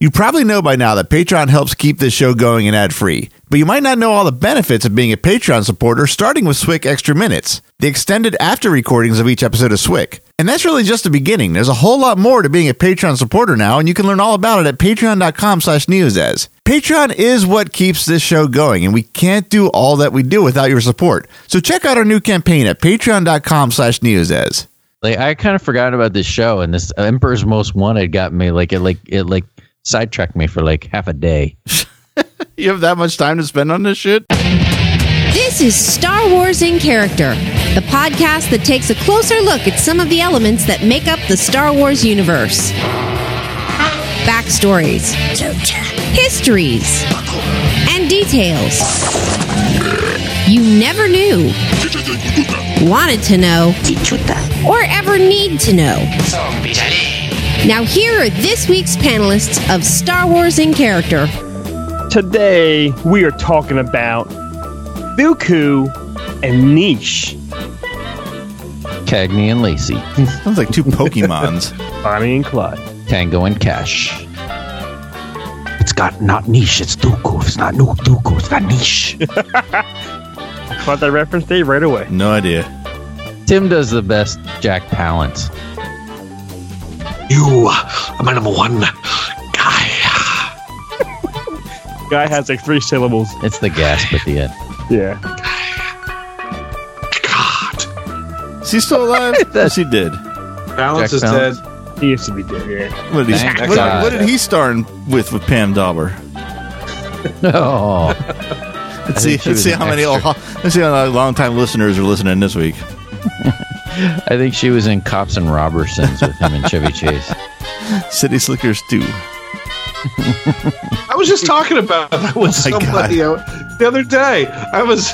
You probably know by now that Patreon helps keep this show going and ad free, but you might not know all the benefits of being a Patreon supporter, starting with Swick Extra Minutes, the extended after recordings of each episode of Swick. And that's really just the beginning. There's a whole lot more to being a Patreon supporter now, and you can learn all about it at patreon.com slash neozaz. Patreon is what keeps this show going, and we can't do all that we do without your support. So check out our new campaign at patreon.com slash neozaz. Like I kind of forgot about this show, and this Emperor's Most Wanted got me like it like it like sidetracked me for like half a day. You have that much time to spend on this shit? This is Star Wars in Character, the podcast that takes a closer look at some of the elements that make up the Star Wars universe. Backstories, histories, and details you never knew, wanted to know, or ever need to know. Now, here are this week's panelists of Star Wars in Character. Today we are talking about Dooku and Neesh, Cagney and Lacey, Sounds like two Pokemons. Bonnie and Clyde. Tango and Cash. It's got not Neesh, it's Dooku. It's not nu- Dooku, it's got Neesh. Caught that reference, Dave, right away. no idea. Tim does the best Jack Palance. You are my number one guy. Guy has like three syllables. It's the gasp at the end. Yeah. God. Is he still alive? yes, he did. Balance Jack is Balance. dead. He used to be dead, yeah. What did, he, Thank what, God. what did he star in with with Pam Dawber? Oh, Let's see, let's see an how many extra. let's see how many long time listeners are listening this week. I think she was in Cops and Robbersons with him and Chevy Chase. City Slickers too. I was just talking about that with Oh somebody out the other day. I was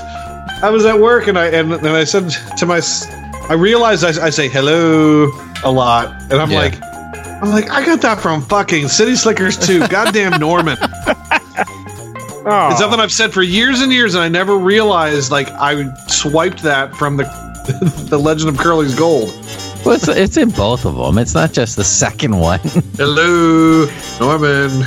I was at work and I and, and I said to my I realized I, I say hello a lot and I'm Yeah. like I'm like I got that from fucking City Slickers too. Goddamn Norman. Oh, It's something I've said for years and years and I never realized like I swiped that from the the Legend of Curly's Gold. Well, it's, it's in both of them. It's not just the second one. Hello, Norman.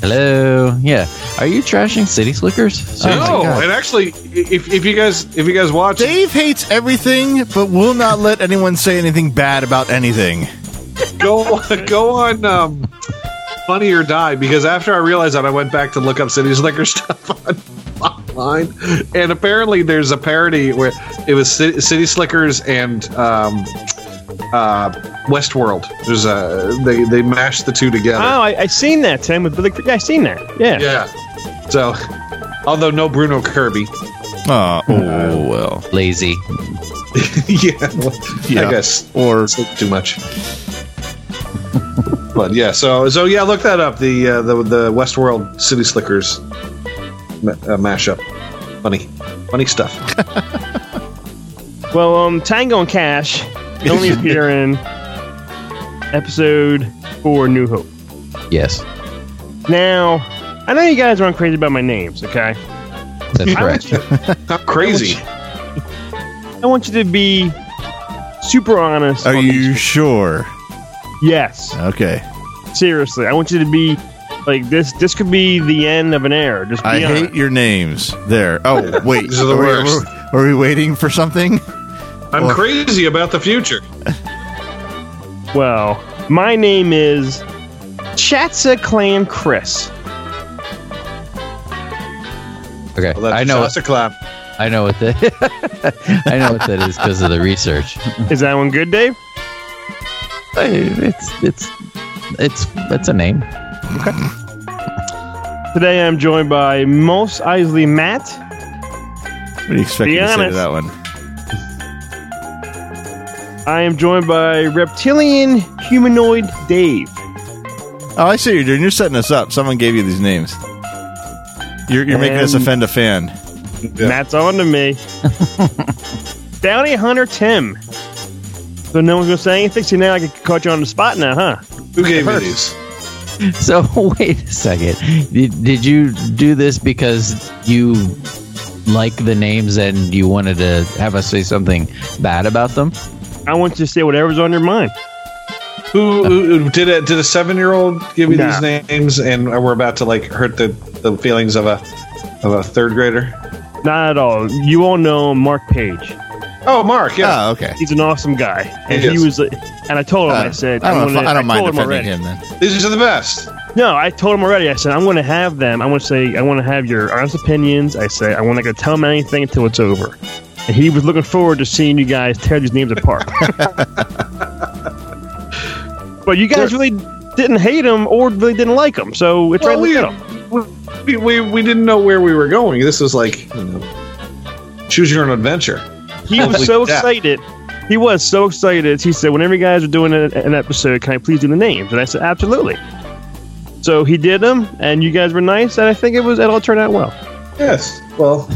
Hello. Yeah. Are you trashing City Slickers? Oh no, and actually, if, if you guys if you guys watch, Dave hates everything, but will not let anyone say anything bad about anything. go go on um, Funny or Die because after I realized that, I went back to look up City Slicker stuff on online, and apparently there's a parody where it was City, City Slickers and um, uh, Westworld. There's a they they mashed the two together. oh I, I seen that, Tim, with Billy. Yeah, I seen that. Yeah. Yeah. So, although no Bruno Kirby. Oh, oh well. Lazy. yeah, well, Yeah. I guess Or too much. but yeah, so so yeah, look that up. The uh, the the Westworld City Slickers ma- uh, mashup. Funny, funny stuff. Well, um, Tango and Cash only appear in episode four, New Hope. Yes. Now, I know you guys aren't crazy about my names, okay? That's correct. Not crazy. I want you to be super honest. are on you sure? Yes. Okay. Seriously, I want you to be like this. This could be the end of an era. Just be I honest. hate your names. There. Oh, wait. These are the we- worst. Are we waiting for something? I'm Well- crazy about the future. Well, my name is Chattza Clan Chris. Okay. Well, that's I know. That's a clap. I know what that. I know what that is because of the research. Is that one good, Dave? It's it's it's it's a name. Today I'm joined by Mos Eisley Matt. What do you expect me to say to that one? I am joined by Reptilian Humanoid Dave. Oh, I see what you're doing. You're setting us up. Someone gave you these names. You're, you're making us offend a fan. Matt's on to me. Bounty Hunter Tim. So no one's gonna say anything. So now I can caught you on the spot now, huh? Who gave you these? So wait a second. Did, did you do this because you like the names and you wanted to have us say something bad about them? I want you to say whatever's on your mind. Who, who did it? Did a seven-year-old give you Nah. these names, and we're about to like hurt the, the feelings of a of a third grader? Not at all. You all know Mark Page. Oh, Mark. Yeah. Oh, okay. He's an awesome guy, and He he was. And I told him, Uh, I said, I don't, know if- gonna- I don't mind told him defending already. him then. These are the best. No, I told him already. I said I'm going to have them. I want to say I want to have your honest opinions. I say I want not to tell him anything until it's over. And he was looking forward to seeing you guys tear these names apart. but you guys really didn't hate him or really didn't like him, so it's Well, right we, in the middle. we, we we didn't know where we were going. This was like you know, choose your own adventure. He was so crap. excited. He was so excited. He said, "Whenever you guys are doing an, an episode, can I please do the names?" And I said, "Absolutely." So he did them, and you guys were nice, and I think it was it all turned out well. Yes. Well,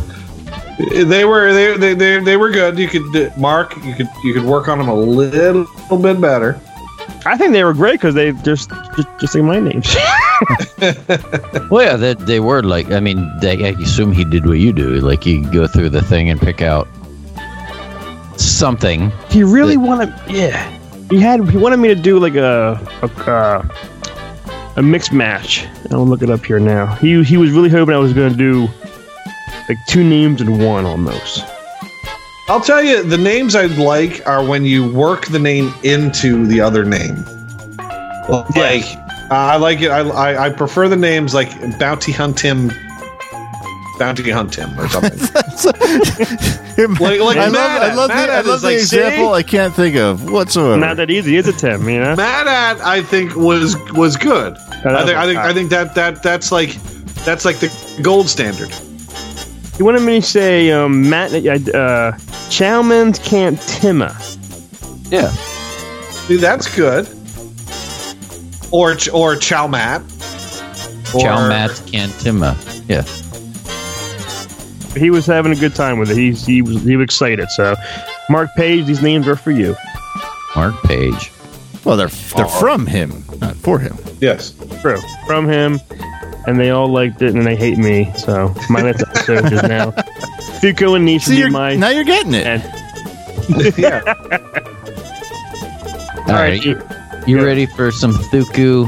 they were they they they, they were good. You could Mark. You could you could work on them a little, bit better. I think they were great because they just just, just like my names. Well, yeah, they, they were like. I mean, they, I assume he did what you do. Like you go through the thing and pick out something. he really wanted, yeah. He had he wanted me to do like a a, uh, a mixed match. I'll look it up here now. He he was really hoping I was going to do like two names in one almost. I'll tell you, the names I like are when you work the name into the other name. Like uh, I like it. I, I I prefer the names like Bounty Hunt Him, Bounty Hunt Him, or something. Like- like I love, Mad I love Mad the, I love the like, example see? I can't think of whatsoever. Not that easy, is it, Tim? You know. Mad at I think was was good. I think I think I think that that that's like that's like the gold standard. He wanted me to say um, Matt uh, Chalmun's Cantina. Yeah. See, that's good. Or Ch- or Chalmat. Or- Chalmat Cantina. Yeah. He was having a good time with it. He's he was he was excited. So, Mark Page, these names are for you. Mark Page. well, they're they're oh. from him, not for him. Yes. True. From him, and they all liked it, and they hate me. So my next episode is now Thuku and Neesh See, will you're, be my now you're getting it. and yeah. All right. you- You Yeah. ready for some Thuku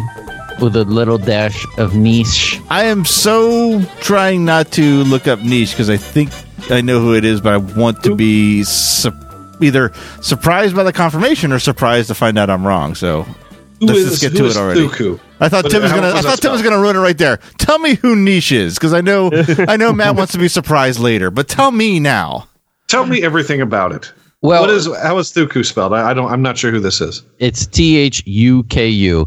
with a little dash of Neesh? I am so trying not to look up Neesh because I think I know who it is, but I want to be su- either surprised by the confirmation or surprised to find out I'm wrong. So Who let's is- just get to it already. Thuku? I thought But Tim was gonna. I was that thought Tim was gonna ruin it right there. Tell me who Neesh is because I know. I know Matt wants to be surprised later, but tell me now. Tell me everything about it. Well, what is how is Thuku spelled? I, I don't. I'm not sure who this is. It's T H U K U.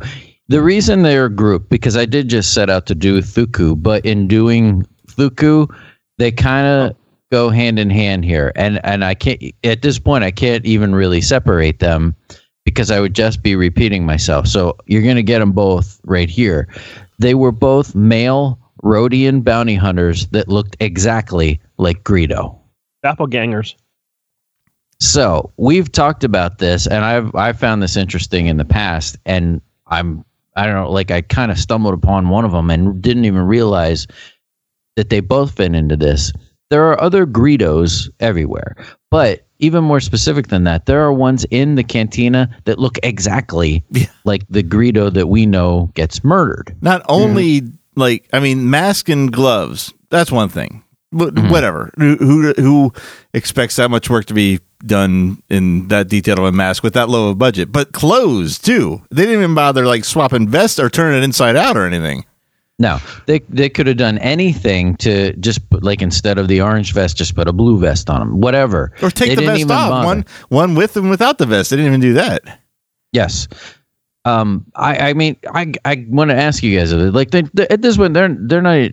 The reason they're a group because I did just set out to do Thuku, but in doing Thuku, they kind of go hand in hand here, and and I can't at this point I can't even really separate them because I would just be repeating myself. So you're gonna get them both right here. They were both male Rodian bounty hunters that looked exactly like Greedo. doppelgangers. So we've talked about this, and I've I've found this interesting in the past, and I'm I don't know, like I kind of stumbled upon one of them and didn't even realize that they both fit into this. There are other Greedos everywhere, but even more specific than that, there are ones in the cantina that look exactly Yeah. like the Greedo that we know gets murdered. Not mm-hmm. only like I mean, mask and gloves. That's one thing. But whatever. Who, who expects that much work to be done in that detail of a mask with that low of a budget? But clothes too. They didn't even bother like swapping vests or turning it inside out or anything. No, they they could have done anything to just put, like instead of the orange vest, just put a blue vest on them. Whatever. Or take They the vest off. bother. One one with and without the vest. They didn't even do that. Yes. Um, I, I mean, I, I want to ask you guys, like, they, they, at this point, they're they're not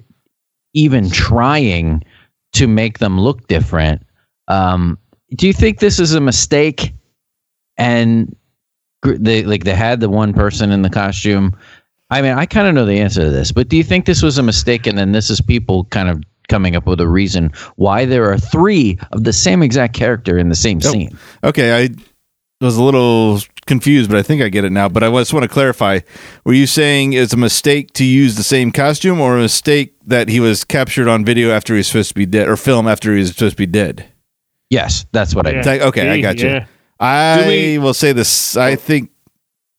even trying to make them look different. Um, do you think this is a mistake? And they like they had the one person in the costume. I mean, I kind of know the answer to this, but do you think this was a mistake? And then this is people kind of coming up with a reason why there are three of the same exact character in the same scene. Okay, I was a little confused, but I think I get it now. But I just want to clarify: Were you saying it's a mistake to use the same costume, or a mistake that he was captured on video after he was supposed to be dead, or film after he was supposed to be dead? Yes, that's what I Yeah. meant. Like, okay, I got you. yeah. I we- will say this: I oh. think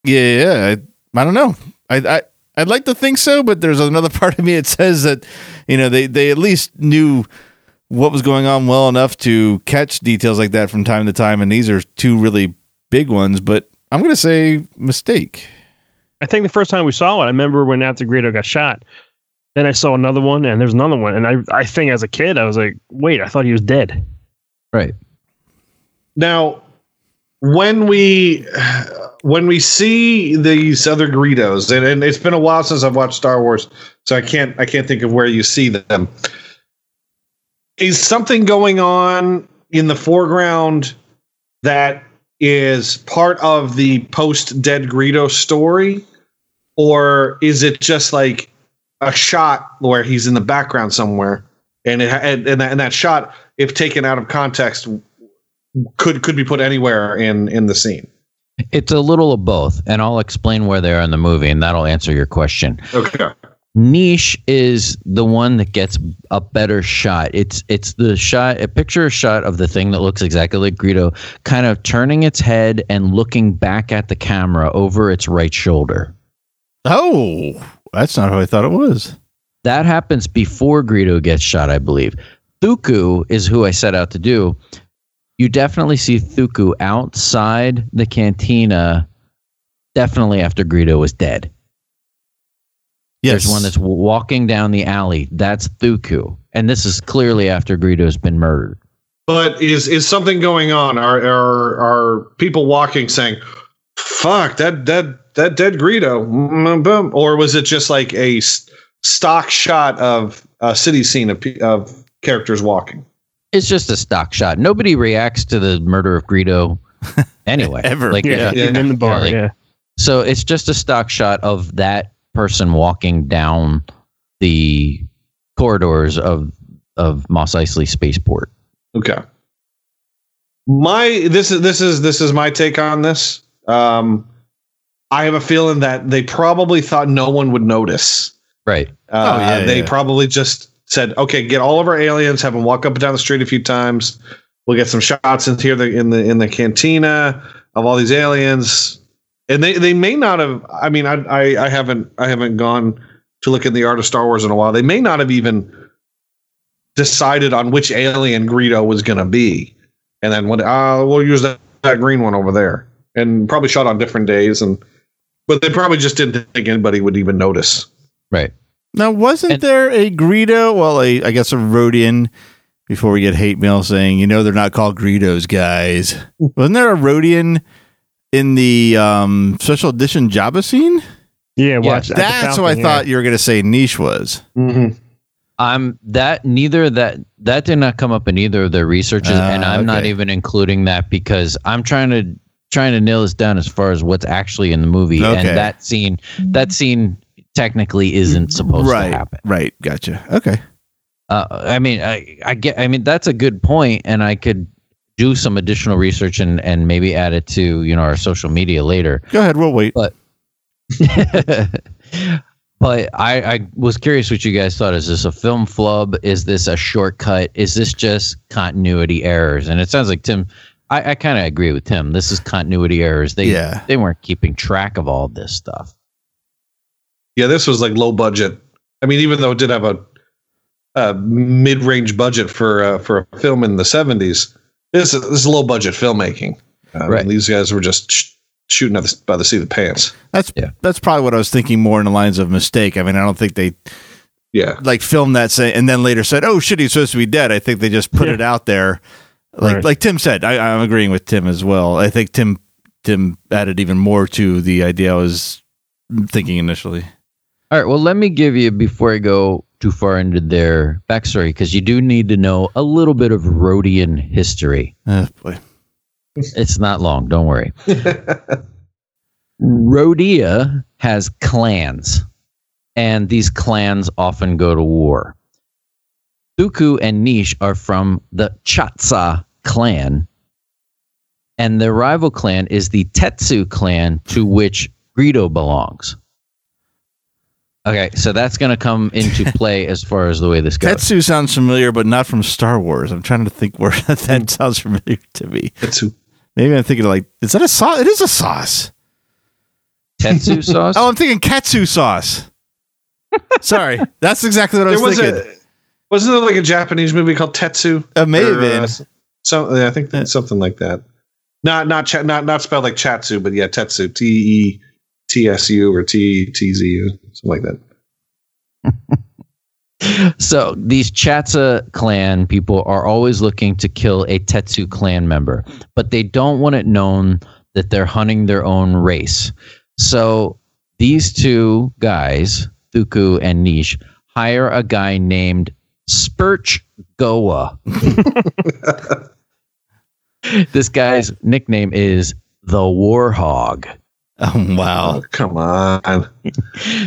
Yeah, yeah. I, I don't know. I, I I'd like to think so, but there's another part of me that says that you know they they at least knew what was going on well enough to catch details like that from time to time, and these are two really big ones. But I'm going to say mistake. I think the first time we saw it, I remember when after Greedo got shot. Then I saw another one, and there's another one, and I I think as a kid I was like, wait, I thought he was dead. Right. Now, when we when we see these other Greedos, and, and it's been a while since I've watched Star Wars, so I can't I can't think of where you see them. Is something going on in the foreground that is part of the post dead Greedo story, or is it just like a shot where he's in the background somewhere, and it and, and, that, and that shot, if taken out of context, could could be put anywhere in in the scene. It's a little of both, and I'll explain where they are in the movie, and that'll answer your question. Okay. Neesh is the one that gets a better shot. It's it's the shot, a picture shot of the thing that looks exactly like Greedo, kind of turning its head and looking back at the camera over its right shoulder. Oh, that's not how I thought it was. That happens before Greedo gets shot, I believe. Thuku is who I set out to do. You definitely see Thuku outside the cantina, definitely after Greedo was dead. Yes, There's one that's walking down the alley. That's Thuku. And this is clearly after Greedo's been murdered. But is is something going on? Are are are people walking saying, "Fuck that that that dead Greedo," Mm, boom, or was it just like a stock shot of a city scene of of characters walking? It's just a stock shot. Nobody reacts to the murder of Greedo anyway. Ever. Like, Yeah, Yeah. in the bar. like- yeah. So it's just a stock shot of that person walking down the corridors of of Mos Eisley Spaceport. Okay. My this is this is this is my take on this. Um, I have a feeling that they probably thought no one would notice. Right. Uh, Oh, yeah, they yeah. probably just said, "Okay, get all of our aliens, have them walk up and down the street a few times. We'll get some shots in here the, in the in the cantina of all these aliens." And they they may not have. I mean, I I, I haven't I haven't gone to look at the art of Star Wars in a while. They may not have even decided on which alien Greedo was going to be, and then when uh, we'll use that, that green one over there, and probably shot on different days, and but they probably just didn't think anybody would even notice. Right. Now, wasn't And- there a Greedo? Well, a, I guess a Rodian. Before we get hate mail saying, you know, they're not called Greedos, guys. wasn't there a Rodian in the um, special edition Jabba scene? Yeah, watch. at the That's what I Falcon, thought you were going to say. Niche was. Mm-hmm. I'm that neither that that did not come up in either of their researches, Ah, and I'm not even including that because I'm trying to trying to nail this down as far as what's actually in the movie, Okay. and that scene that scene technically isn't supposed right. to happen. Right. Gotcha. Okay. Uh, I mean, I, I get. I mean, that's a good point, and I could do some additional research and and maybe add it to you know our social media later. Go ahead. We'll wait. But but I, I was curious what you guys thought. Is this a film flub? Is this a shortcut? Is this just continuity errors? And it sounds like Tim. I, I kind of agree with Tim. This is continuity errors. They Yeah. they weren't keeping track of all this stuff. Yeah, this was like low budget. I mean, even though it did have a, a mid range budget for uh, for a film in the seventies, this is, this is low budget filmmaking. I mean, Right. these guys were just sh- shooting at the, by the seat of the pants. That's Yeah. that's probably what I was thinking more in the lines of mistake. I mean, I don't think they Yeah, like filmed that say and then later said, "Oh shit, he's supposed to be dead." I think they just put Yeah. it out there, like Right. like Tim said. I, I'm agreeing with Tim as well. I think Tim Tim added even more to the idea I was thinking initially. All right. Well, let me give you before I go too far into their backstory because you do need to know a little bit of Rodian history. Uh, boy. It's not long. Don't worry. Rodia has clans, and these clans often go to war. Thuku and Neesh are from the Chattza clan, and their rival clan is the Tetsu clan, to which Greedo belongs. Okay, so that's going to come into play as far as the way this goes. Tetsu sounds familiar, but not from Star Wars. I'm trying to think where that hmm. sounds familiar to me. that's who. Maybe I'm thinking like, is that a sauce? It is a sauce. Tetsu sauce. Oh, I'm thinking katsu sauce. Sorry, that's exactly what I was, was thinking. a wasn't there like a Japanese movie called Tetsu? It may have Or, uh, been. uh, so yeah, I think that's something like that. Not not cha- not not spelled like Chatsu, but yeah, Tetsu. T E T S U or T T Z U, something like that. So these Chattza clan people are always looking to kill a Tetsu clan member, but they don't want it known that they're hunting their own race. So these two guys, Thuku and Neesh, hire a guy named Spurch Goa. this guy's nickname is the Warhog. Oh wow, Oh, come on.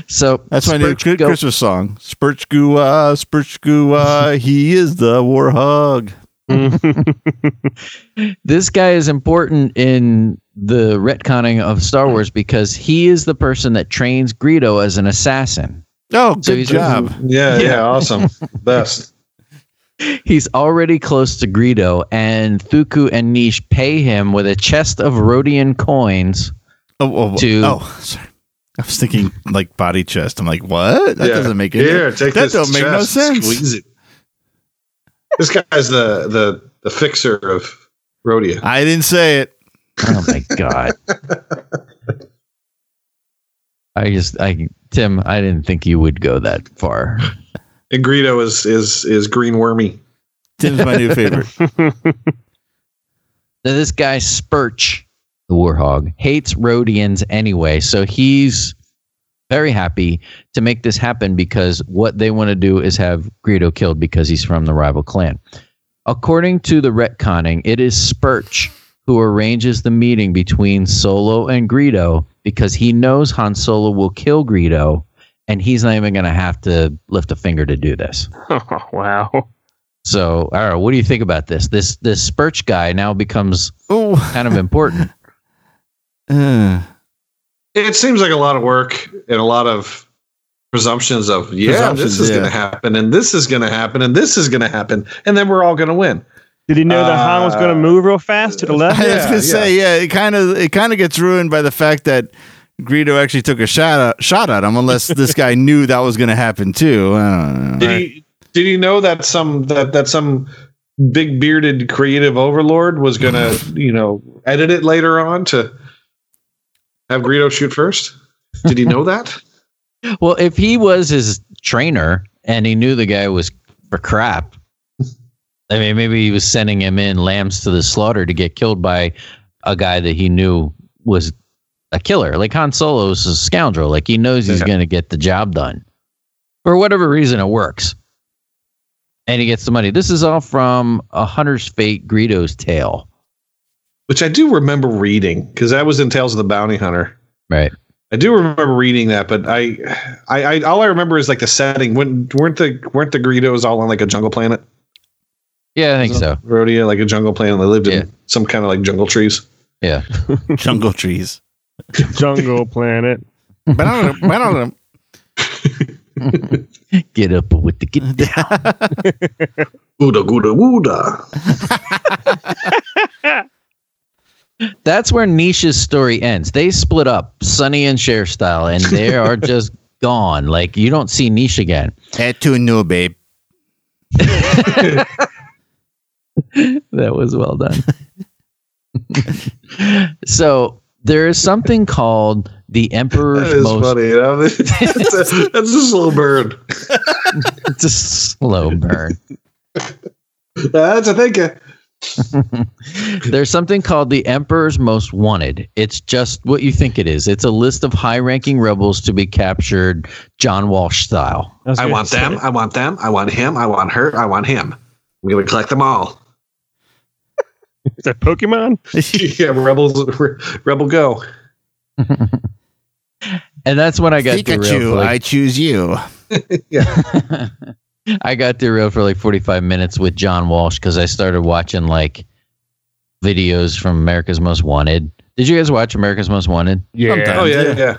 So that's my new Spurch good Go- Christmas song. Spurchgua, uh, Spurchgua, uh, he is the warhog. this guy is important in the retconning of Star Wars because he is the person that trains Greedo as an assassin. Oh, So good he's- job. Yeah, yeah, awesome. Best. He's already close to Greedo, and Thuku and Neesh pay him with a chest of Rodian coins. Oh, oh, oh, To- oh, sorry. I was thinking like body chest. I'm like, what? That Yeah. doesn't make any. Here, take that this don't make no chest, sense. Squeeze it. This guy's the the the fixer of Rodia. I didn't say it. Oh my god! I just, I Tim, I didn't think you would go that far. And Greedo is is is green wormy. Tim's my new favorite. So this guy Spurch, the Warhog, hates Rodians anyway, so he's very happy to make this happen because what they want to do is have Greedo killed because he's from the rival clan. According to the retconning, it is Spurch who arranges the meeting between Solo and Greedo because he knows Han Solo will kill Greedo and he's not even going to have to lift a finger to do this. Oh, wow. So, I. What do you think about this? This this Spurch guy now becomes Oh, kind of important. uh, It seems like a lot of work and a lot of presumptions of yeah, Presumptions, this is yeah. going to happen and this is going to happen and this is going to happen and then we're all going to win. Did he know that Han was going Uh, to move real fast to the left? I was Yeah, gonna yeah. say, yeah, it kind of it kind of gets ruined by the fact that Greedo actually took a shot at, shot at him, unless this guy knew that was going to happen too. I don't know. Did he did he know that some that that some big bearded creative overlord was going to, you know, edit it later on to have Greedo shoot first? Did he know that? Well, if he was his trainer and he knew the guy was for crap, I mean, maybe he was sending him in lambs to the slaughter to get killed by a guy that he knew was a killer. Like Han Solo is a scoundrel. Like he knows he's Yeah. going to get the job done. For whatever reason, it works. And he gets the money. This is all from A Hunter's Fate Greedo's Tale. Which I do remember reading because that was in Tales of the Bounty Hunter. Right. I do remember reading that, but I, I, I all I remember is like the setting. When weren't the weren't the Greedos all on like a jungle planet? Yeah, I think so. Rodia, like a jungle planet. They lived Yeah. in some kind of like jungle trees. Yeah. Jungle trees. Jungle Planet. Banana, banana. Get up with the get down. Ooda gooda wooda. That's where Nisha's story ends. They split up, Sonny and Cher style, and they are just gone. Like you don't see Nisha again. Head to a new babe. That was well done. so there is something called the That Emperor's is Most. funny. You know? that's, a, that's a slow burn. It's a slow burn. That's a thinking. Uh, There's something called the Emperor's Most Wanted. It's just what you think it is. It's a list of high-ranking rebels to be captured, John Walsh style. was I want say. them. I want them. I want him. I want her. I want him. I'm gonna collect them all. Is that Pokemon? yeah, rebels. Rebel go. And that's when I got derailed. for Pikachu, like- I choose you. I got derailed for like 45 minutes with John Walsh because I started watching like videos from America's Most Wanted. Did you guys watch America's Most Wanted? Yeah. Sometimes. Oh yeah, Yeah. yeah.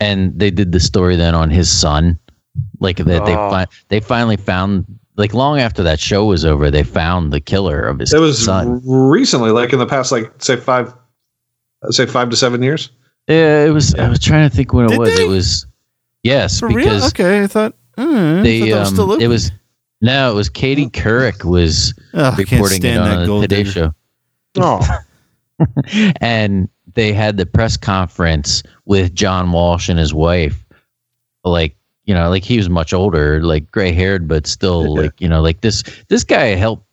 And they did the story then on his son, like that they Oh. fi- they finally found like long after that show was over, they found the killer of his It was son. recently, like in the past, like say five, uh, say five to seven years. Yeah, it was. I was trying to think when it Did was. they? It was yes, For because real? Okay, I thought. I they thought um, still it was no, it was Katie Couric was Ugh, reporting it on the Today digger. Show, Oh, and they had the press conference with John Walsh and his wife, like you know, like he was much older, like gray haired, but still like you know, like this this guy helped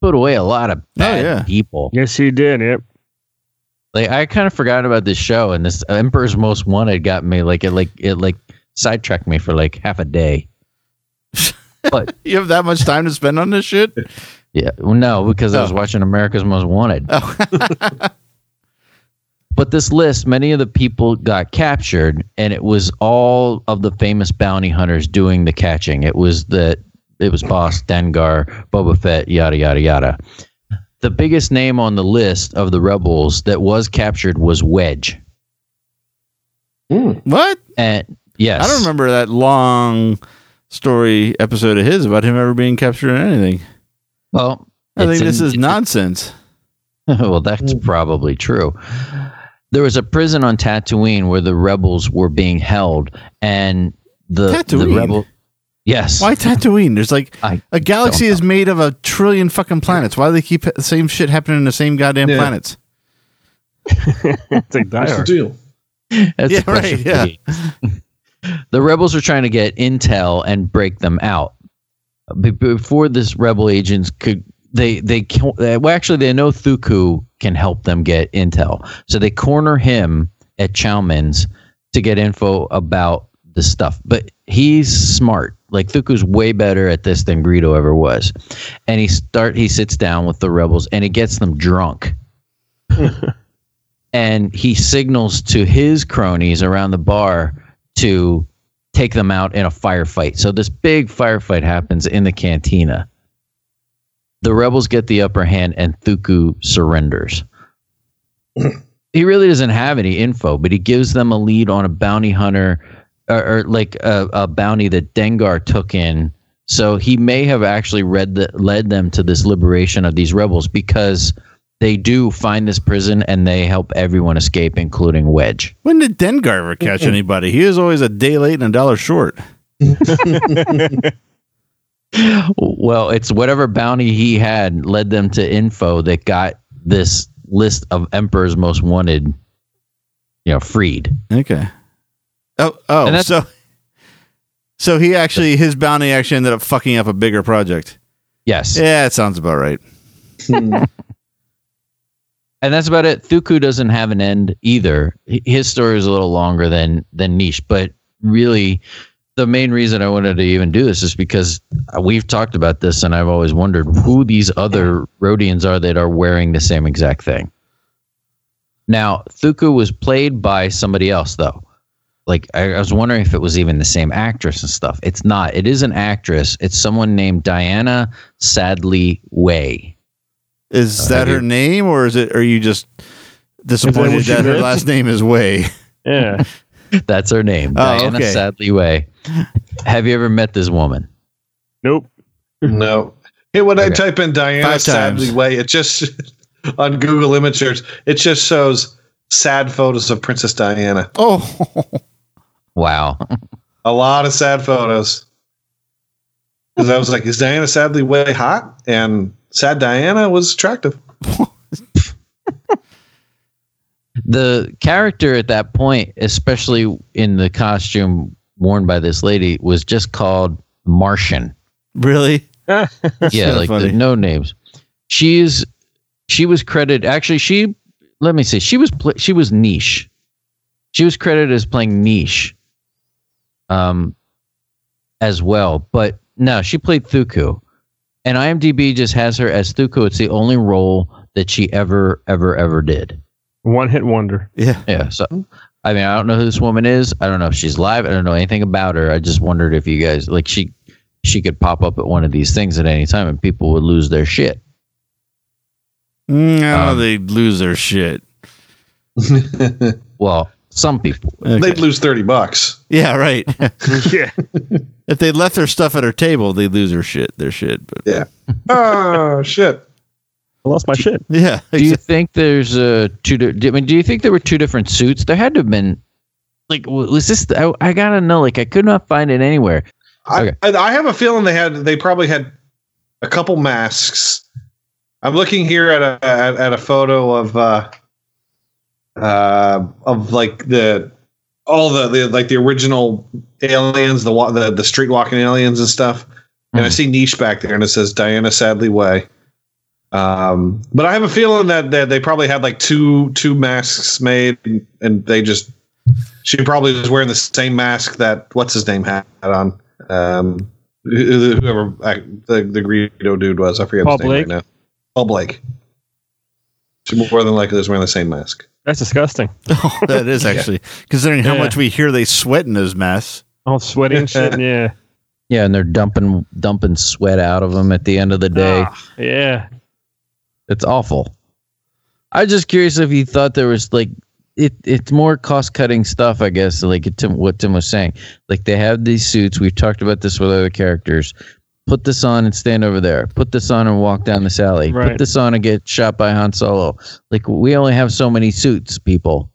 put away a lot of bad yeah. people. yes, he did. Yep. Like I kind of forgot about this show, and this Emperor's Most Wanted got me like it like it like sidetracked me for like half a day. But You have that much time to spend on this shit? yeah, well, no, because I was Oh. watching America's Most Wanted. Oh. but this list, many of the people got captured, and it was all of the famous bounty hunters doing the catching. It was the it was Bossk Dengar, Boba Fett, yada yada yada. The biggest name on the list of the rebels that was captured was Wedge. Hmm. What? And yes, I don't remember that long story episode of his about him ever being captured or anything. Well, I think this in- is nonsense. well, that's probably true. There was a prison on Tatooine where the rebels were being held, and the the Tatooine? rebel. Yes, Why Tatooine? There's like I a galaxy is made of a trillion fucking planets. Why do they keep the same shit happening in the same goddamn Yeah. planets? It's like Die What's the deal? That's Yeah, question right, for me. The rebels are trying to get intel and break them out. Be- Before this rebel agents could, they they well actually they know Thuku can help them get intel, so they corner him at Chalmun's to get info about the stuff. But he's smart. Like Thuku's way better at this than Greedo ever was, and he start he sits down with the rebels and he gets them drunk and he signals to his cronies around the bar to take them out in a firefight. So this big firefight happens in the cantina. The rebels get the upper hand and Thuku surrenders. he really doesn't have any info, but he gives them a lead on a bounty hunter or, or like a, a bounty that Dengar took in. So he may have actually read the, led them to this liberation of these rebels because they do find this prison and they help everyone escape, including Wedge. When did Dengar ever catch anybody? He was always a day late and a dollar short. Well, it's whatever bounty he had led them to info that got this list of Emperor's Most Wanted, you know, freed. Okay. Oh, oh, so so he actually his bounty actually ended up fucking up a bigger project. Yes. Yeah, it sounds about right. And that's about it. Thuku doesn't have an end either. His story is a little longer than than Neesh, but really the main reason I wanted to even do this is because we've talked about this and I've always wondered who these other Rodians are that are wearing the same exact thing. Now, Thuku was played by somebody else though. Like I, I was wondering if it was even the same actress and stuff. It's not. It is an actress. It's someone named Diana Sadley Way. Is Uh, that her name or is it are you just disappointed she that her last name is Way? Yeah. That's her name, Oh, Diana okay. Sadly Way. Have you ever met this woman? Nope. No. Hey, when I type in Diana Five Sadly times. Way, it just on Google Image Search, it just shows sad photos of Princess Diana. Oh, Wow. A lot of sad photos. Because I was like, is Diana Sadley Way hot? And sad Diana was attractive. the character at that point, especially in the costume worn by this lady, was just called Martian. really? yeah, kinda like the, no names. She's she was credited. Actually, she let me see. She was pl- she was Neesh. She was credited as playing Neesh, um, as well. But no, she played Thuku, and IMDb just has her as Thuku. It's the only role that she ever ever ever did. One hit wonder. Yeah. Yeah. So, I mean, I don't know who this woman is. I don't know if she's live. I don't know anything about her. I just wondered if you guys like she she could pop up at one of these things at any time and people would lose their shit. No, Um, they lose their shit. Well, some people. Okay. They'd lose 30 bucks. Yeah, right. yeah. if they left their stuff at her table, they lose their shit. Their shit. But Yeah. oh, shit. I lost my shit. Yeah. Do you think there's uh, two? di- I mean, do you think there were two different suits? There had to have been. Like, was this? I, I gotta know. Like, I could not find it anywhere. I, Okay. I, I have a feeling they had they probably had a couple masks. I'm looking here at a at, at a photo of uh uh of like the all the, the like the original aliens, the the the street walking aliens and stuff. And I Hmm. see Neesh back there, and it says Diana Sadley Way. Um, but I have a feeling that, that they probably had like two two masks made, and, and they just she probably was wearing the same mask that what's his name had on. Um, whoever the the Greedo dude was, I forget Paul his name Blake? right now. Paul Blake. She more than likely was wearing the same mask. That's disgusting. Oh, that is actually considering how Yeah. much we hear they sweat in those masks. All sweaty and shit. Yeah. Yeah, and they're dumping dumping sweat out of them at the end of the day. Ah, yeah. It's awful. I was just curious if you thought there was like it. It's more cost cutting stuff, I guess. Like it, Tim, what Tim was saying. Like they have these suits. We've talked about this with other characters. Put this on and stand over there. Put this on and walk down this alley. Put this on and get shot by Han Solo. Like we only have so many suits, people.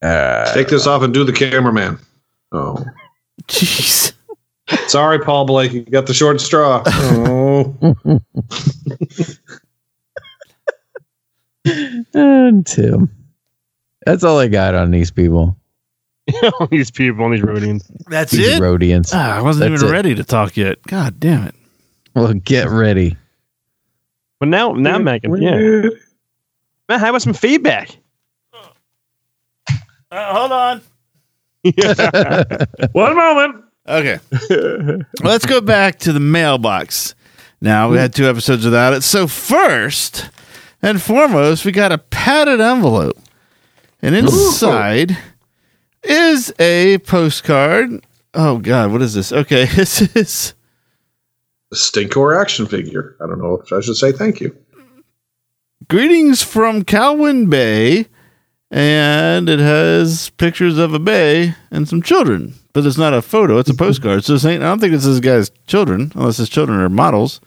Uh, Take this off and do the cameraman. Oh, Jeez. sorry, Paul Blake, you got the short straw. Oh, and Tim. That's all I got on these people. All these people, all these Rodians. That's These it. Rodians. Ah, I wasn't That's even it. ready to talk yet. God damn it. Well, get ready. But now, now, Megan, yeah. Man, how about some feedback? Uh, hold on. One moment. Okay. Let's go back to the mailbox. Now, we had two episodes without it. So, first and foremost, we got a padded envelope. And inside is a postcard. Oh, God. What is this? Okay. This is. a Stinkor action figure. I don't know if I should say thank you. Greetings from Colwyn Bay, and it has pictures of a bay and some children. But it's not a photo; it's a postcard. So this ain't, I don't think it's this guy's children, unless his children are models.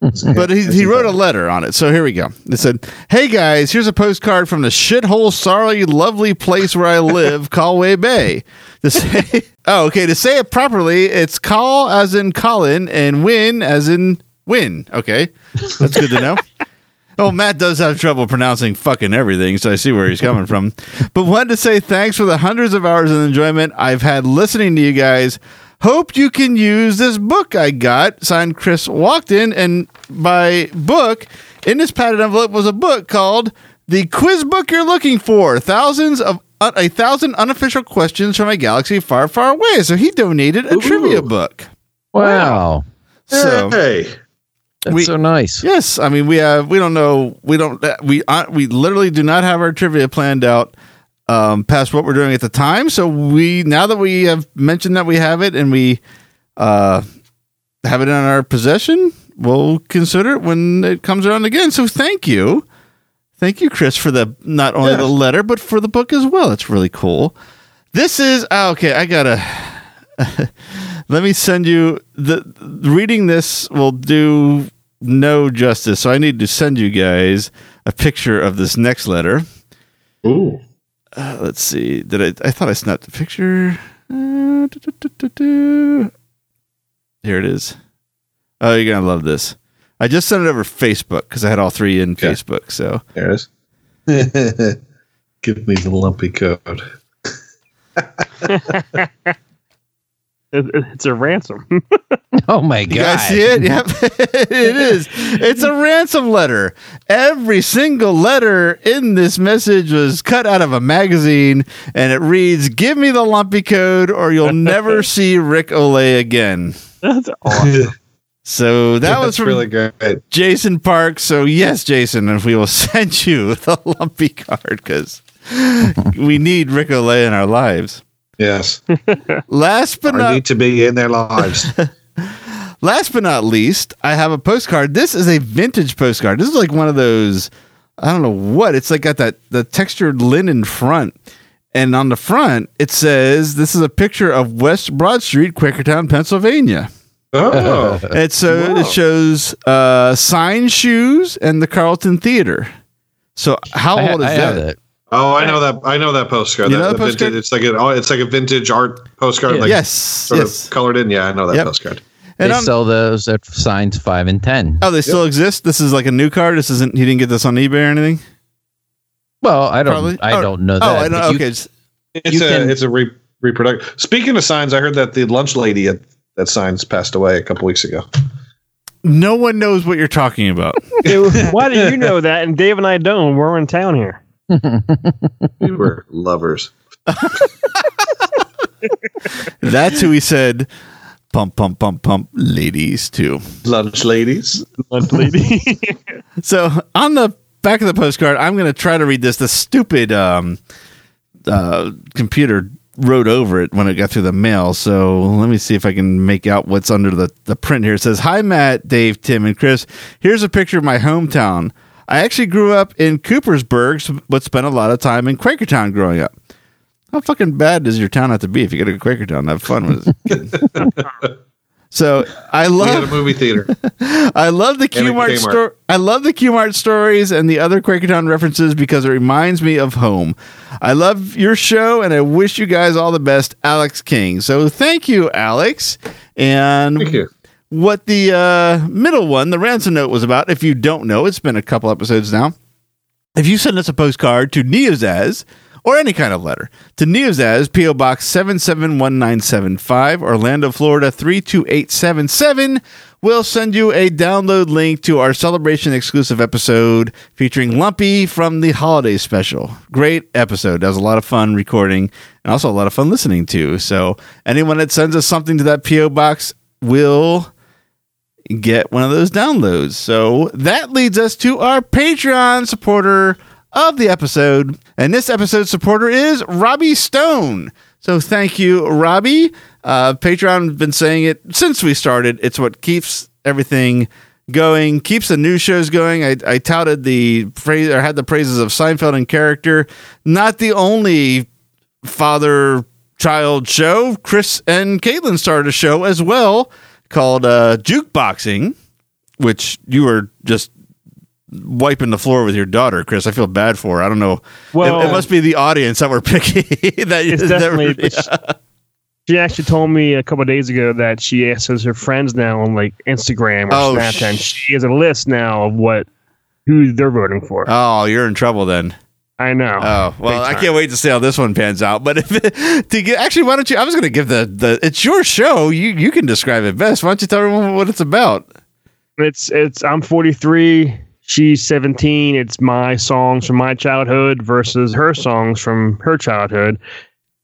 But he, he wrote a letter on it. So here we go. It said, "Hey guys, here's a postcard from the shithole, sorry, lovely place where I live, Calway Bay. To say, oh, okay, to say it properly, it's call as in Colin and win as in win. Okay, that's good to know." Oh, Matt does have trouble pronouncing fucking everything, so I see where he's coming from. But wanted to say thanks for the hundreds of hours of enjoyment I've had listening to you guys. Hope you can use this book I got, signed Chris Walkden. And by book, in this padded envelope was a book called The Quiz Book You're Looking For Thousands of uh, a thousand unofficial questions from a galaxy far, far away. So he donated a trivia book. Wow. So hey, That's We- so nice. Yes, I mean we have we don't know we don't we uh, we literally do not have our trivia planned out um, past what we're doing at the time. So we now that we have mentioned that we have it and we uh, have it in our possession, we'll consider it when it comes around again. So thank you, thank you, Chris, for the not only the letter but for the book as well. It's really cool. This is oh, okay. I gotta. Let me send you the reading this will do no justice. So I need to send you guys a picture of this next letter. ooh, Uh, let's see. Did I? I thought I snapped the picture. Uh, do, do, do, do, do. Here it is. Oh, you're gonna love this. I just sent it over Facebook because I had all three in Okay. Facebook. So there it is. Give me the lumpy code. It, it- it's a ransom. Oh my god! you god. guys see it? Yep, it is. It's a ransom letter. Every single letter in this message was cut out of a magazine, and it reads, "Give me the lumpy code, or you'll never see Rick Olay again." That's awesome. So that was from really great. Jason Park. So yes, Jason, and we will send you the lumpy card because we need Rick Olay in our lives. Yes, Last but I not need to be in their lives. last but not least, I have a postcard. This is a vintage postcard. This is like one of those. I don't know what it's like. Got that the textured linen front, and on the front it says this is a picture of West Broad Street, Quakertown, Pennsylvania. Oh, It's so Whoa. it shows uh, signed shoes and the Carlton Theater. So how I, old is I have that? That. oh, I know that. I know that postcard. You that, know the that postcard? Vintage, it's like a, oh, it's like a vintage art postcard. Yeah. Like yes, sort yes. of colored in. Yeah, I know that Yep. postcard. And they on- sell those at Sine's five and ten. oh, they still exist. This is like a new card. This isn't. He didn't get this on eBay or anything. Well, I don't. Probably. I Oh, don't know oh, that. oh, I don't. you- Okay, it's- It's a can- it's a re- reproduction. Speaking of Sine's, I heard that the lunch lady at that Sine's passed away a couple weeks ago. no one knows what you're talking about. Why do you know that? And Dave and I don't. We're in town here. We were lovers. That's who he said. Pump, pump, pump, pump, ladies too. Lunch ladies. Lunch lady. So on the back of the postcard, I'm going to try to read this. The stupid um, uh, computer wrote over it when it got through the mail. So let me see if I can make out what's under the, the print here. It says, Hi, Matt, Dave, Tim, and Chris. Here's a picture of my hometown. I actually grew up in Coopersburg, but spent a lot of time in Quakertown growing up. How fucking bad does your town have to be if you go to Quakertown? Have fun with it. so I love a movie theater. I love the And a Q-Mart story. I love the Q-Mart stories and the other Quakertown references because it reminds me of home. I love your show and I wish you guys all the best, Alex King. So thank you, Alex. And Thank you. What the uh, middle one, the ransom note, was about. If you don't know, it's been a couple episodes now. If you send us a postcard to Neozaz or any kind of letter to Neozaz, P.O. Box 771975, Orlando, Florida 32877, we'll send you a download link to our celebration exclusive episode featuring Lumpy from the holiday special. Great episode. That was a lot of fun recording and also a lot of fun listening to. So, anyone that sends us something to that P.O. Box will get one of those downloads. So that leads us to our Patreon supporter of the episode. And this episode supporter is Robbie Stone. So thank you, Robbie. Uh, Patreon been saying it since we started. It's what keeps everything going, keeps the new shows going. I, I touted the phrase or had the praises of Seinfeld and character. Not the only father child show. Chris and Caitlin started a show as well called uh, Jukeboxing, which you were just wiping the floor with your daughter, Chris. I feel bad for her. I don't know. Well- it, it must be the audience that were picky. that It's definitely. but she- actually told me a couple of days ago that she asks her friends now on like Instagram or Oh, Snapchat. and sh- she has a list now of what who they're voting for. oh, you're in trouble then. I know. Oh well, I can't wait to see how this one pans out. But if it, to get actually, why don't you? I was going to give the the. It's your show. You you can describe it best. Why don't you tell everyone what it's about? It's it's I'm 43. She's 17. It's my songs from my childhood versus her songs from her childhood,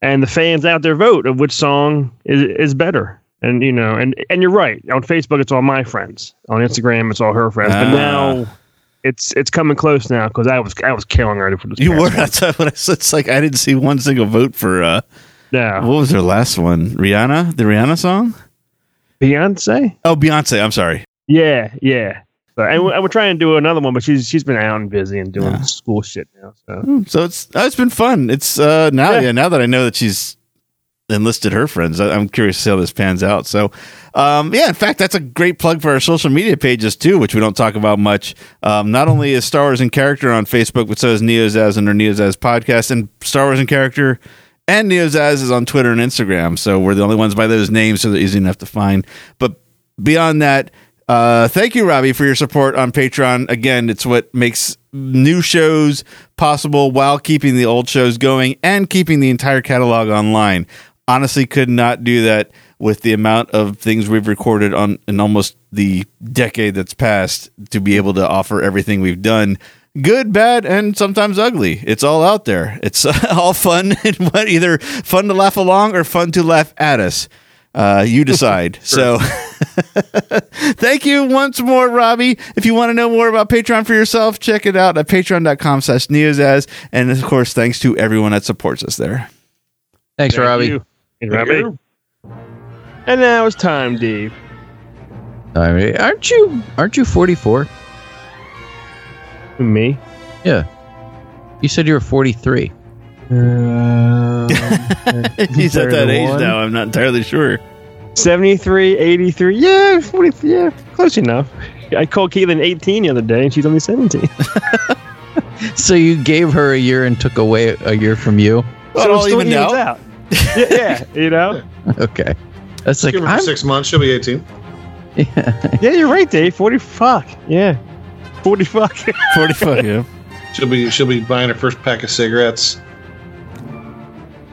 and the fans out there vote of which song is is better. And you know, and and you're right. On Facebook, it's all my friends. On Instagram, it's all her friends. Ah. But now, it's it's coming close now because I was I was killing her for this. You were. That's what I said. It's like I didn't see one single vote for. uh Yeah, What was her last one? Rihanna, the Rihanna song. Beyonce. Oh, Beyonce. I'm sorry. Yeah, yeah. So, and, we- and we're trying to do another one, but she's she's been out and busy and doing Yeah. school shit now. So So it's uh, it's been fun. It's uh now Yeah. yeah. now that I know that she's enlisted her friends, I, I'm curious to see how this pans out. So um yeah, in fact, that's a great plug for our social media pages too, which we don't talk about much. Um, not only is Star Wars in Character on Facebook, but so is Neozaz and our Neozaz podcast, and Star Wars in Character and Neozaz is on Twitter and Instagram. So we're the only ones by those names, so they're easy enough to find. But beyond that, uh, thank you, Robbie, for your support on Patreon. Again, it's what makes new shows possible while keeping the old shows going and keeping the entire catalog online. Honestly, could not do that with the amount of things we've recorded on in almost the decade that's passed to be able to offer everything we've done. Good, bad, and sometimes ugly. It's all out there. It's all fun and what either fun to laugh along or fun to laugh at us. Uh, you decide. so thank you once more, Robbie. If you want to know more about Patreon for yourself, check it out at patreon.com slash neozaz. And of course, thanks to everyone that supports us there. Thanks, Thank Robbie. you. Hey, Robbie. And now it's time, Dave. I mean, aren't you aren't you 44? Me. Yeah. You said you were 43. Uh, He's at that age now. I'm not entirely sure. 73, 83. Yeah, 40, yeah, close enough. I called Caitlin 18 the other day, and she's only 17. So you gave her a year and took away a year from you. Well, it all still evened evens out. yeah, yeah, you know? Okay. That's like Give her I'm, six months. She'll be 18. Yeah, you're right, Dave. 40 fuck. Yeah. 40 fuck. 45, yeah. She'll be she'll be buying her first pack of cigarettes.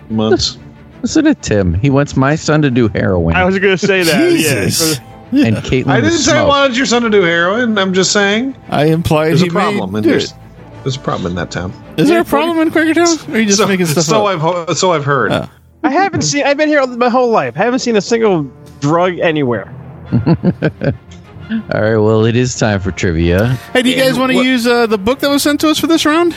Months. listen to Tim. He wants my son to do heroin, I was going to say that. Jesus. Yeah. and Caitlin. I didn't say I smoke. wanted your son to do heroin. I'm just saying I implied there's he a problem. may And do there's, it. there's a problem in that town. Is there a problem in Quakertown? Or are you just so making stuff so up? I've so I've heard. Oh. I haven't seen, I've been here my whole life. I haven't seen a single drug anywhere. All right. Well, it is time for trivia. Hey, do you guys want to what- use uh, the book that was sent to us for this round?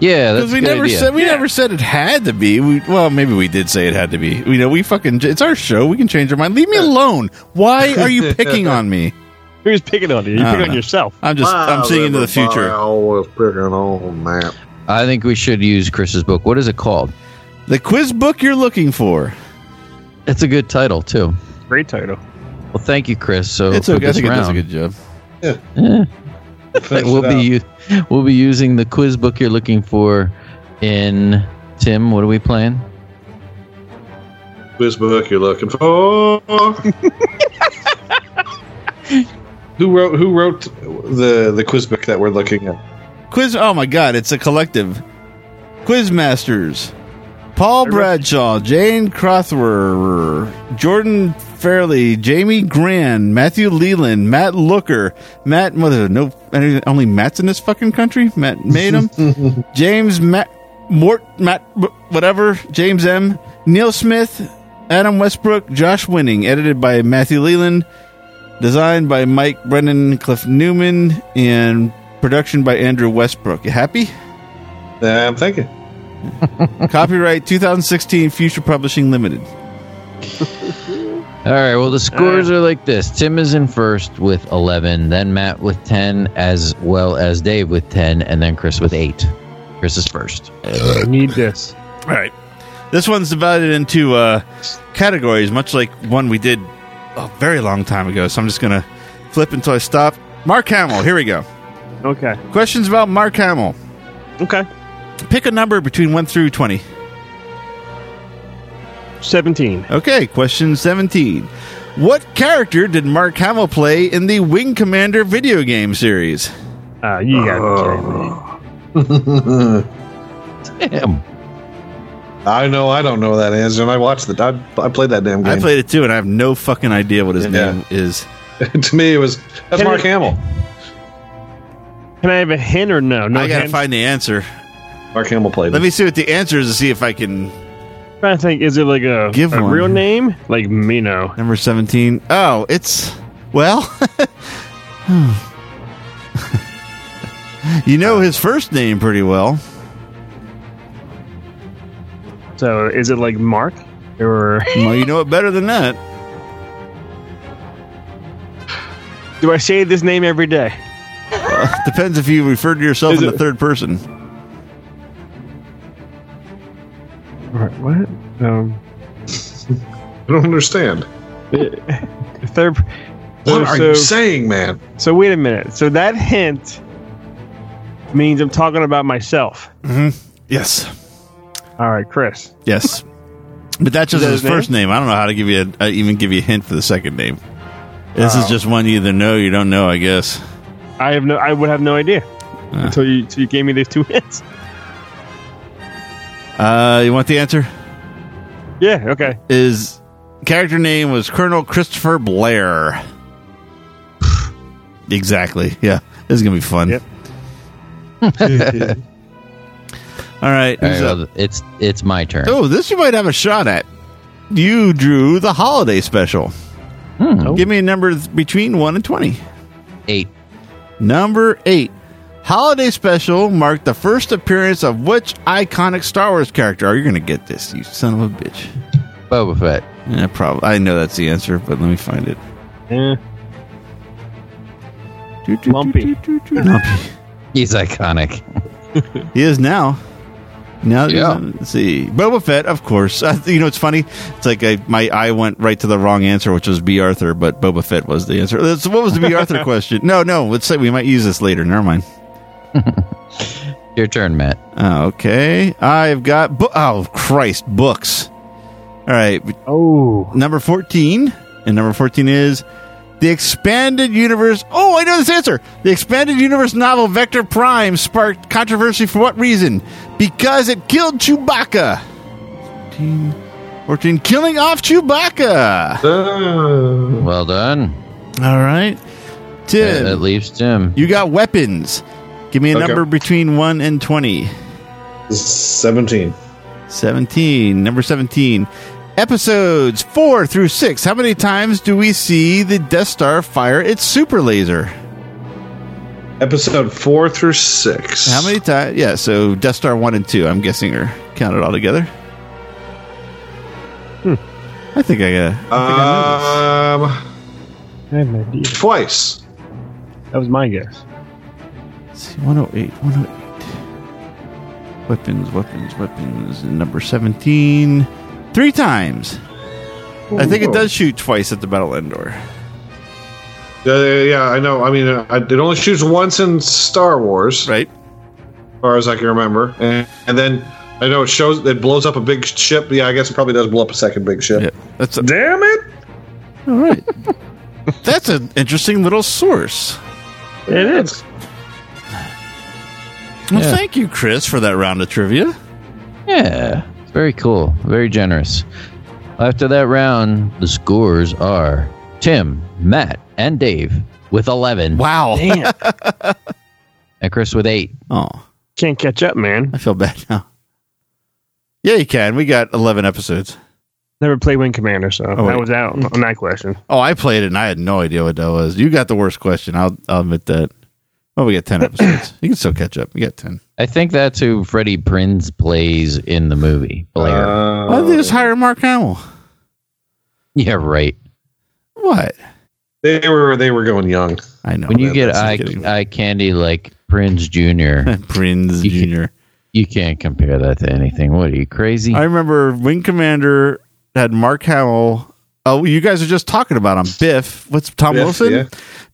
Yeah, that's Because a we good never idea. said we never said it had to be. We, well, maybe we did say it had to be. You know, we fucking. It's our show. We can change our mind. Leave me alone. Why are you picking on me? Who's picking on you? You're I don't picking on know. yourself. I'm just. I'm seeing into the future. I always picking on that. I think we should use Chris's book. What is it called? The quiz book you're looking for. It's a good title too. Great title. Well, thank you, Chris. So It's okay. I this think it does a good job. we'll be u- we'll be using the quiz book you're looking for. In Tim, what are we playing? Quiz book you're looking for. who wrote Who wrote the the quiz book that we're looking at? Quiz. Oh my God! It's a collective. Quizmasters. Paul Bradshaw, Jane Crowther, Jordan Farley, Jamie Gran, Matthew Leyland, Matt Looker, Matt. Mother, no, any- only Matt's in this fucking country. Matt made him. James Matt Mort Matt whatever. James M. Neil Smith, Adam Westbrook, Josh Winning. Edited by Matthew Leyland. Designed by Mike Brennan, Cliff Newman, and production by Andrew Westbrook. You happy? I'm thinking. Copyright 2016 Future Publishing Limited. All right. Well, the scores are like this: Tim is in first with eleven, then Matt with ten, as well as Dave with ten, and then Chris with eight. Chris is first. I need this. All right. This one's divided into uh, categories, much like one we did a very long time ago. So I'm just going to flip until I stop. Mark Hamill, here we go. Okay. Questions about Mark Hamill. Okay. Pick a number between 1 through 20. 17. Okay, question 17. What character did Mark Hamill play in the Wing Commander video game series? Uh, you gotta be kidding I know I don't know that answer, and I watched the. I, I played that damn game. I played it too, and I have no fucking idea what his Yeah. name is. to me, it was that's Can Mark it- Hamill. Can I have a hint or no? No I gotta hint? find the answer. Mark Hamill played. Let it. me see what the answer is to see if I can. trying to think. Is it like a, Give a one. real name? Like me, no. Number 17. Oh, it's. Well. you know his first name pretty well. So is it like Mark or Well, you know it better than that. do I say this name every day? Depends if you refer to yourself Is in it- the third person. Right, What? Um, I don't understand. third. What so, are you saying, man? so wait a minute. So that hint means I'm talking about myself. Mm-hmm. Yes. All right, Chris. Yes. But that's just that his his first name. I don't know how to give you a, uh, even give you a hint for the second name. This is just one you either know or you don't know, I guess. I have no. I would have no idea until you. Until you gave me these two hints. Uh, you want the answer? Yeah. Okay. His character name was Colonel Christopher Blair. exactly. Yeah. This is going to be fun. Yep. All right. All who's right, up? well, it's it's my turn. Oh, this you might have a shot at. You drew the holiday special. Hmm. Give me a number between 1 and 20. Eight. Number 8. Holiday special marked the first appearance of which iconic Star Wars character? Oh, you're going to get this, you son of a bitch. Boba Fett. Yeah, probably. I know that's the answer, but let me find it. Yeah. Do, do, Lumpy. Lumpy. He's iconic. He is now. Now, Yeah. let's see. Boba Fett, of course. Uh, you know, it's funny. It's like I, my eye went right to the wrong answer, which was Bea Arthur, but Boba Fett was the answer. Uh, So what was the Bea Arthur question? No, no. Let's say we might use this later. Never mind. Your turn, Matt. Oh, okay. I've got. Bu- oh, Christ. Books. All right. Oh, Number 14. And number 14 is The Expanded Universe. Oh, I know this answer. The Expanded Universe novel Vector Prime sparked controversy for what reason? Because it killed Chewbacca. 14. 14 killing off Chewbacca. Uh, Well done. All right. That, Tim, that leaves Tim. you got weapons. Give me a Okay. number between 1 and 20. 17. 17. Number 17. Episodes 4 through 6. How many times do we see the Death Star fire its super laser? Episode 4 through 6. How many times? Yeah, so Death Star 1 and 2, I'm guessing, are counted all together. Hmm. I think I got. I Um, I have no idea. twice. That was my guess. Let's see, 108, 108. Weapons, weapons, weapons. And number 17. Three times. I think it does shoot twice at the Battle Endor. Uh, yeah, I know. I mean, uh, it only shoots once in Star Wars, Right? as far as I can remember. And, and then I know it shows it blows up a big ship. Yeah, I guess it probably does blow up a second big ship. Yeah. That's a, Damn it! all right. That's an interesting little source. It is. Well, Yeah. thank you, Chris, for that round of trivia. Yeah, it's very cool. Very generous. After that round, the scores are Tim, Matt, and Dave with 11, Wow. Damn. and Chris with 8. Oh, Can't catch up, man. I feel bad now. Yeah, you can. We got 11 episodes. Never played Wing Commander, so Oh, wait. that was out on that question. Oh, I played it and I had no idea what that was. You got the worst question. I'll, I'll admit that. Well, we got 10 episodes. you can still catch up. We got 10. I think that's who Freddie Prinze plays in the movie, Blair. Uh, Why did they just hire Mark Hamill? yeah, right. What? they were they were going young. I know. When you that- get that's eye, eye candy like Prinze Jr., Prince You can- Jr. you can't compare that to anything. What are you, crazy? I remember Wing Commander had Mark Hamill. Oh, you guys are just talking about him. Biff. What's Tom Biff, Wilson? yeah.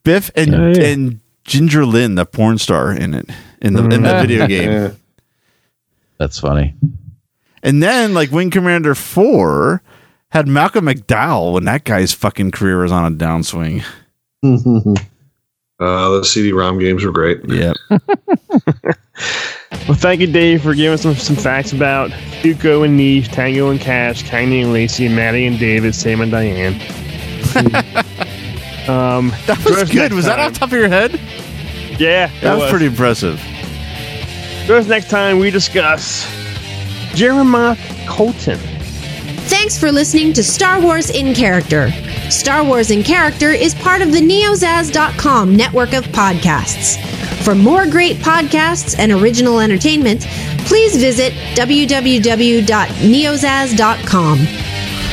Biff and Oh, yeah. and Ginger Lynn, the porn star in it in the in the video game. That's funny. And then like Wing Commander Four had Malcolm McDowell when that guy's fucking career was on a downswing. Uh, the CD-ROM games were great. Yep. Well, thank you, Dave, for giving us some, some facts about Thuku and Neesh, Tango and Cash, Tiny and Lacey, Maddie and David, Sam and Diane. Um, That was us good. next Was that off the top of your head? Yeah, That it was pretty impressive. Join us next time we discuss Jeremiah Colton. Thanks for listening to Star Wars in Character. Star Wars in Character is part of the neozaz.com network of podcasts. For more great podcasts and original entertainment, please visit www.neozaz.com.